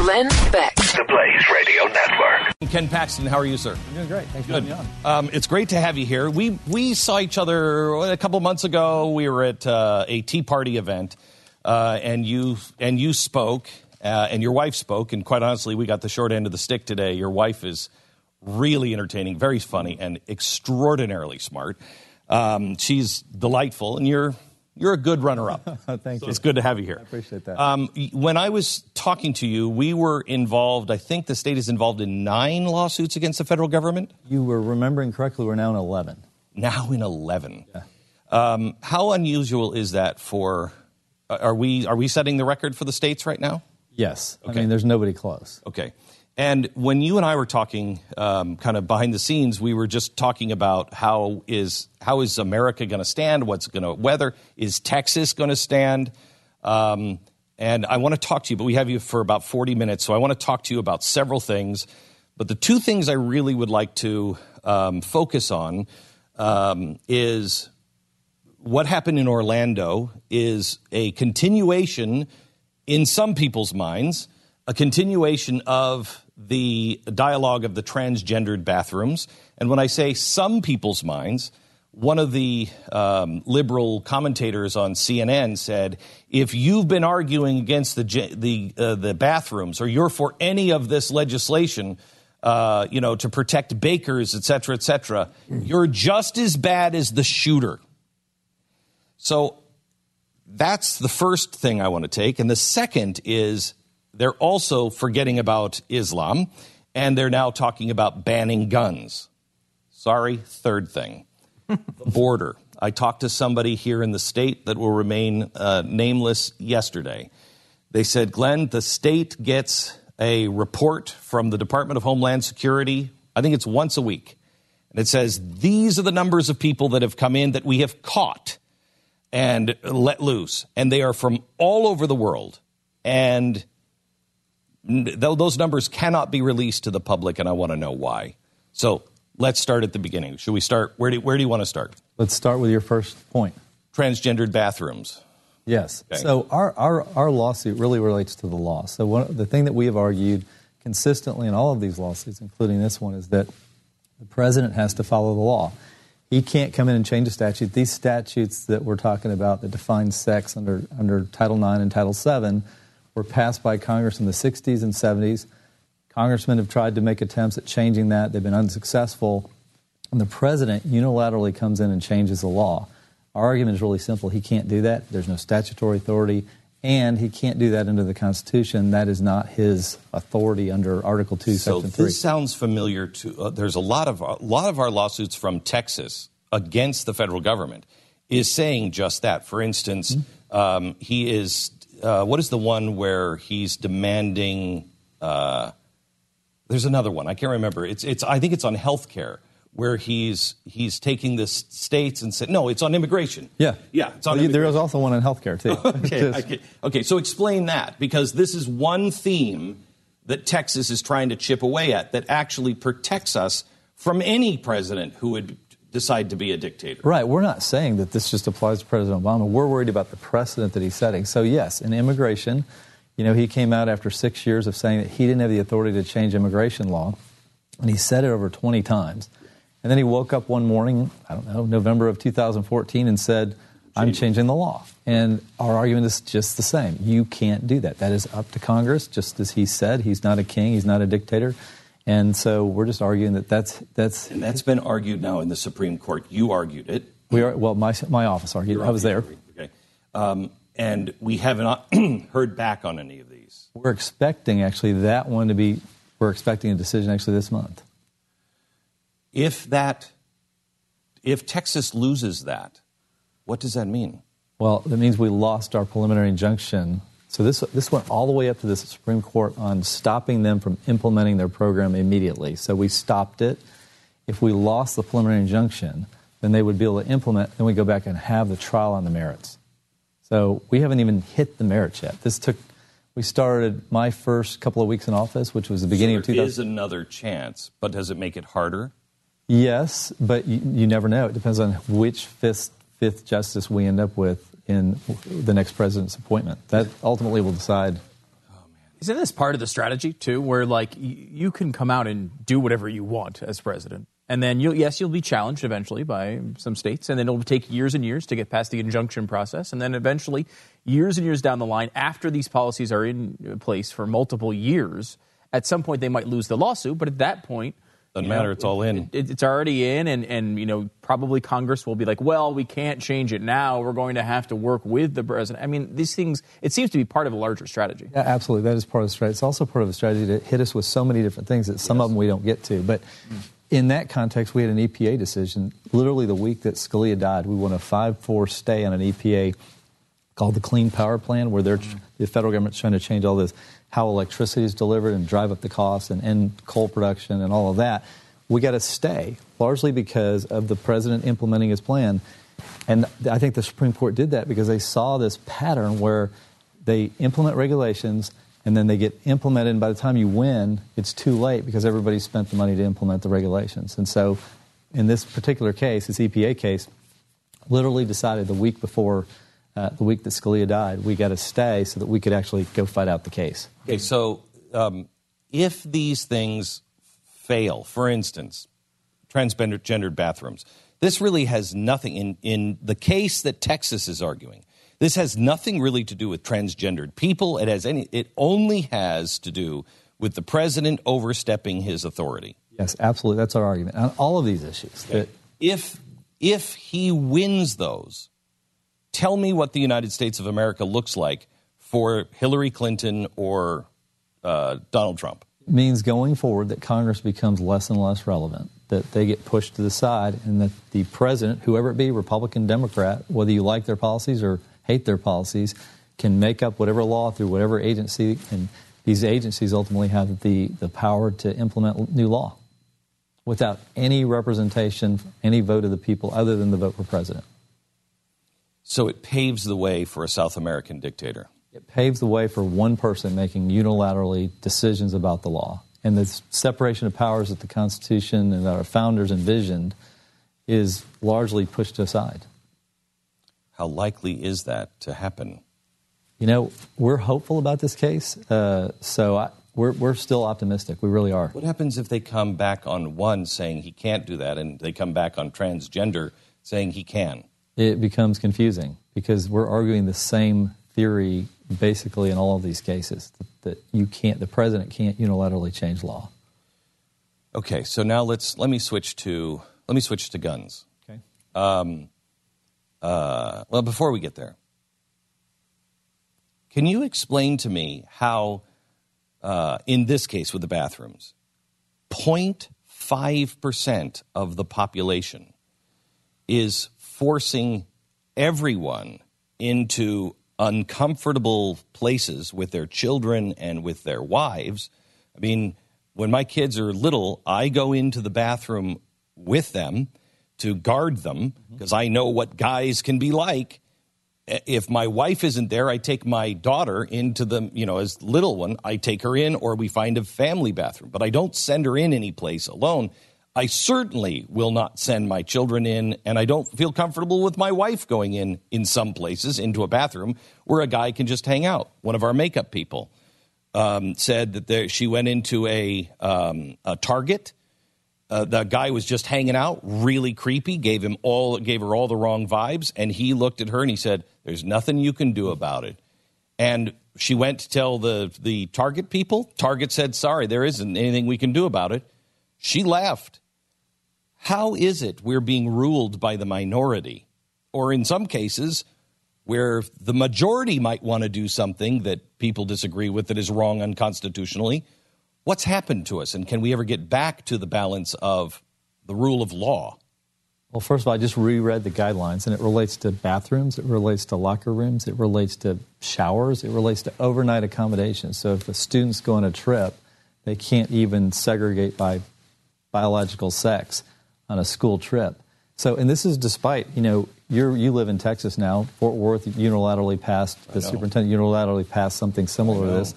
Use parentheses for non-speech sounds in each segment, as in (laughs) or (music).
Glenn Beck. The Blaze Radio Network. Ken Paxton, how are you, sir? I'm doing great. Thanks for Good. having me on. Um, it's great to have you here. We we saw each other a couple months ago. We were at uh, a Tea Party event, uh, and you and you spoke, uh, and your wife spoke, and quite honestly, we got the short end of the stick today. Your wife is really entertaining, very funny, and extraordinarily smart. Um, she's delightful, and you're you're a good runner-up. (laughs) Thank So you. It's good to have you here. I appreciate that. Um, when I was talking to you, we were involved. I think the state is involved in nine lawsuits against the federal government. You were remembering correctly. We're now in 11. Now in eleven. Um, how unusual is that for? uh, Are we are we setting the record for the states right now? Yes. I Okay. mean, there's nobody close. Okay. And when you and I were talking, um, kind of behind the scenes, we were just talking about how is how is America going to stand? What's going to whether is Texas going to stand? Um, and I want to talk to you, but we have you for about forty minutes, so I want to talk to you about several things. But the two things I really would like to um, focus on um, is what happened in Orlando is a continuation, in some people's minds, a continuation of the dialogue of the transgendered bathrooms. And when I say some people's minds, one of the um, liberal commentators on CNN said, "If you've been arguing against the the uh, the bathrooms, or you're for any of this legislation, uh, you know, to protect bakers, et cetera, et cetera, you're just as bad as the shooter." So that's the first thing I want to take. And the second is they're also forgetting about Islam and they're now talking about banning guns. Sorry, third thing the (laughs) border. I talked to somebody here in the state that will remain uh, nameless yesterday. They said, Glenn, the state gets a report from the Department of Homeland Security, I think it's once a week. And it says, these are the numbers of people that have come in that we have caught and let loose. And they are from all over the world. And th- those numbers cannot be released to the public, and I want to know why. So let's start at the beginning. Should we start? Where do, where do you want to start? Let's start with your first point. Transgendered bathrooms. Yes. Okay. So our, our, our lawsuit really relates to the law. So one, the thing that we have argued consistently in all of these lawsuits, including this one, is that the president has to follow the law. He can't come in and change a statute. These statutes that we're talking about that define sex under, under Title IX and Title VII were passed by Congress in the 60s and 70s. Congressmen have tried to make attempts at changing that. They've been unsuccessful. And the president unilaterally comes in and changes the law. Our argument is really simple. He can't do that. There's no statutory authority, and he can't do that under the Constitution. That is not his authority under Article 2, So Section 3. this sounds familiar to. Uh, there's a lot of a lot of our lawsuits from Texas against the federal government is saying just that. For instance, Mm-hmm. um, he is. Uh, what is the one where he's demanding? Uh, there's another one. I can't remember. It's. It's. I think it's on health care where he's he's taking the states and said no. It's on immigration. yeah. Yeah. It's on Well, there is also one in healthcare, too. (laughs) Okay, Just- okay, okay. So explain that because this is one theme that Texas is trying to chip away at that actually protects us from any president who would decide to be a dictator. Right. We're not saying that this just applies to President Obama. We're worried about the precedent that he's setting. So, yes, in immigration, you know, he came out after six years of saying that he didn't have the authority to change immigration law, and he said it over 20 times. And then he woke up one morning, I don't know, November of 2014, and said, I'm changing the law. And our argument is just the same. You can't do that. That is up to Congress, just as he said. He's not a king, he's not a dictator. And so we're just arguing that that's, that's And that's been argued now in the Supreme Court. You argued it. we are, well, my, my office argued. I was there. Okay. Um, and we haven't (clears throat) heard back on any of these. We're expecting actually that one to be, we're expecting a decision actually this month. If that, if Texas loses that, what does that mean? Well, that means we lost our preliminary injunction So this this went all the way up to the Supreme Court on stopping them from implementing their program immediately. So we stopped it. If we lost the preliminary injunction, then they would be able to implement. Then we go back and have the trial on the merits. So we haven't even hit the merits yet. This took. We started my first couple of weeks in office, which was the beginning so of 2000. There is another chance, but does it make it harder? Yes, but you, you never know. It depends on which fifth, fifth justice we end up with in the next president's appointment. That ultimately will decide. Isn't this part of the strategy too, where like you can come out and do whatever you want as president, and then you'll yes you'll be challenged eventually by some states, and then it'll take years and years to get past the injunction process, and then eventually years and years down the line, after these policies are in place for multiple years, at some point they might lose the lawsuit, but at that point doesn't matter. Know, it's all in. It, it's already in, and, and you know probably Congress will be like, well, we can't change it now. We're going to have to work with the president. I mean, these things. It seems to be part of a larger strategy. Yeah, absolutely. That is part of the strategy. It's also part of a strategy to hit us with so many different things that some yes. of them we don't get to. But in that context, we had an EPA decision. Literally the week that Scalia died, we won a five-four stay on an EPA called the Clean Power Plan, where they're, the federal government's trying to change all this how electricity is delivered and drive up the cost and end coal production and all of that. We got to stay, largely because of the president implementing his plan. And I think the Supreme Court did that because they saw this pattern where they implement regulations and then they get implemented, and by the time you win, it's too late because everybody spent the money to implement the regulations. And so, in this particular case, this EPA case, literally decided the week before uh, the week that Scalia died, we got to stay so that we could actually go fight out the case. Okay, so um, if these things fail, for instance, transgendered bathrooms, this really has nothing in, in the case that Texas is arguing. This has nothing really to do with transgendered people. It has any. It only has to do with the president overstepping his authority. Yes, absolutely. That's our argument on all of these issues. Okay. if if he wins those, tell me what the United States of America looks like for Hillary Clinton or uh, Donald Trump. It means going forward that Congress becomes less and less relevant, that they get pushed to the side, and that the president, whoever it be, Republican, Democrat, whether you like their policies or hate their policies, can make up whatever law through whatever agency, and these agencies ultimately have the, the power to implement new law without any representation, any vote of the people other than the vote for president. So it paves the way for a South American dictator. It paves the way for one person making unilaterally decisions about the law. And the separation of powers that the Constitution and our founders envisioned is largely pushed aside. How likely is that to happen? You know, we're hopeful about this case, uh, so I, we're, we're still optimistic. We really are. What happens if they come back on one saying he can't do that, and they come back on transgender saying he can? It becomes confusing because we're arguing the same theory basically in all of these cases that, that you can't, the president can't unilaterally change law. Okay, so now let's let me switch to let me switch to guns. Okay. Um, uh, well, before we get there, can you explain to me how, uh, in this case with the bathrooms, 0.5 percent of the population is forcing everyone into uncomfortable places with their children and with their wives. I mean, when my kids are little, I go into the bathroom with them to guard them mm-hmm. because I know what guys can be like. If my wife isn't there, I take my daughter into the, you know, as little one, I take her in or we find a family bathroom, but I don't send her in any place alone I certainly will not send my children in, and I don't feel comfortable with my wife going in in some places into a bathroom where a guy can just hang out. One of our makeup people um, said that there, she went into a, um, a Target. Uh, the guy was just hanging out, really creepy. Gave him all, gave her all the wrong vibes, and he looked at her and he said, "There's nothing you can do about it." And she went to tell the the Target people. Target said, "Sorry, there isn't anything we can do about it." She left. How is it we're being ruled by the minority? Or in some cases, where the majority might want to do something that people disagree with that is wrong unconstitutionally. What's happened to us? And can we ever get back to the balance of the rule of law? Well, first of all, I just reread the guidelines, and it relates to bathrooms, it relates to locker rooms, it relates to showers, it relates to overnight accommodations. So if the students go on a trip, they can't even segregate by biological sex on a school trip. So, and this is despite, you know, you you live in Texas now. Fort Worth unilaterally passed, the superintendent unilaterally passed something similar to this.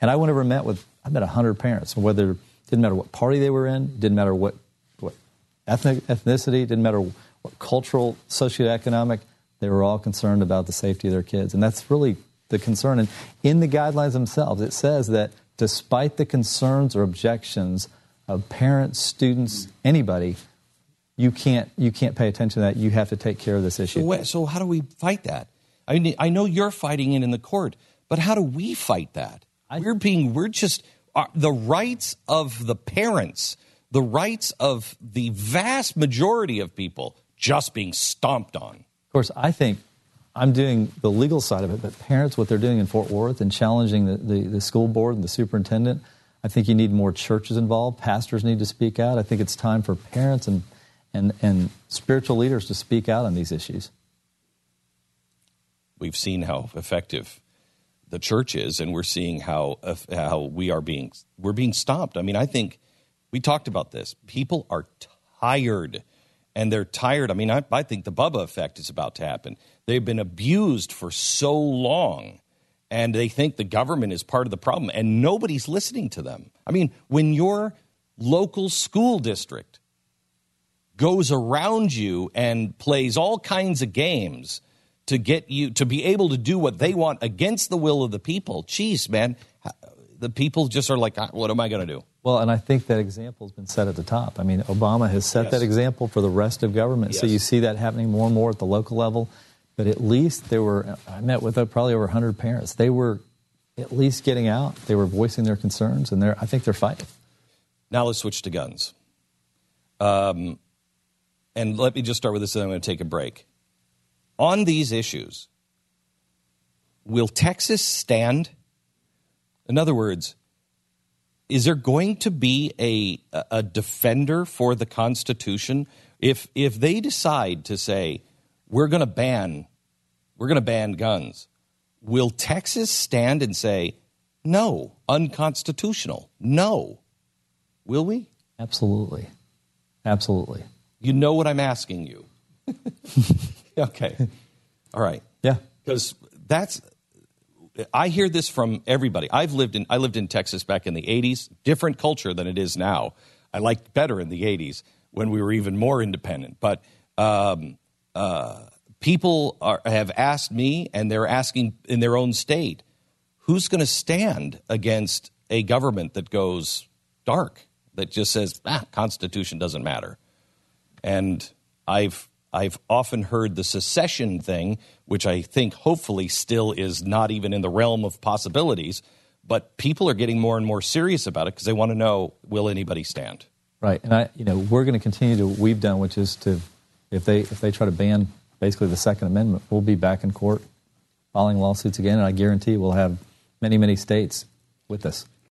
And I went over and met with, I met 100 parents, whether, didn't matter what party they were in, didn't matter what, what ethnic, ethnicity, didn't matter what cultural, socioeconomic, they were all concerned about the safety of their kids. And that's really the concern. And in the guidelines themselves, it says that despite the concerns or objections of parents, students, anybody, you can't you can't pay attention to that. You have to take care of this issue. So, so how do we fight that? I mean, I know you're fighting it in the court, but how do we fight that? I, we're being we're just uh, the rights of the parents, the rights of the vast majority of people, just being stomped on. Of course, I think I'm doing the legal side of it, but parents, what they're doing in Fort Worth and challenging the, the, the school board and the superintendent, I think you need more churches involved. Pastors need to speak out. I think it's time for parents and and, and spiritual leaders to speak out on these issues. We've seen how effective the church is, and we're seeing how how we are being we're being stopped. I mean, I think we talked about this. People are tired, and they're tired. I mean, I, I think the Bubba effect is about to happen. They've been abused for so long, and they think the government is part of the problem, and nobody's listening to them. I mean, when your local school district goes around you and plays all kinds of games to get you to be able to do what they want against the will of the people. Jeez, man, the people just are like, ah, what am I going to do? Well, and I think that example has been set at the top. I mean, Obama has set yes. that example for the rest of government. Yes. So you see that happening more and more at the local level. But at least there were, I met with probably over 100 parents. They were at least getting out. They were voicing their concerns, and they're, I think they're fighting. Now let's switch to guns. Um, and let me just start with this, and I'm going to take a break. On these issues, will Texas stand? In other words, is there going to be a, a defender for the Constitution? If, if they decide to say, we're going to ban, we're going to ban guns, will Texas stand and say, no, unconstitutional? No. Will we? Absolutely. Absolutely. You know what I'm asking you. (laughs) okay. All right. Yeah. Because that's I hear this from everybody. I've lived in I lived in Texas back in the 80s, different culture than it is now. I liked better in the 80s when we were even more independent. But um, uh, people are, have asked me, and they're asking in their own state, who's going to stand against a government that goes dark, that just says, ah, Constitution doesn't matter. And I've I've often heard the secession thing, which I think hopefully still is not even in the realm of possibilities, but people are getting more and more serious about it because they want to know will anybody stand? Right. And I you know, we're going to continue to what we've done, which is to if they if they try to ban basically the Second Amendment, we'll be back in court filing lawsuits again, and I guarantee we'll have many, many states with us.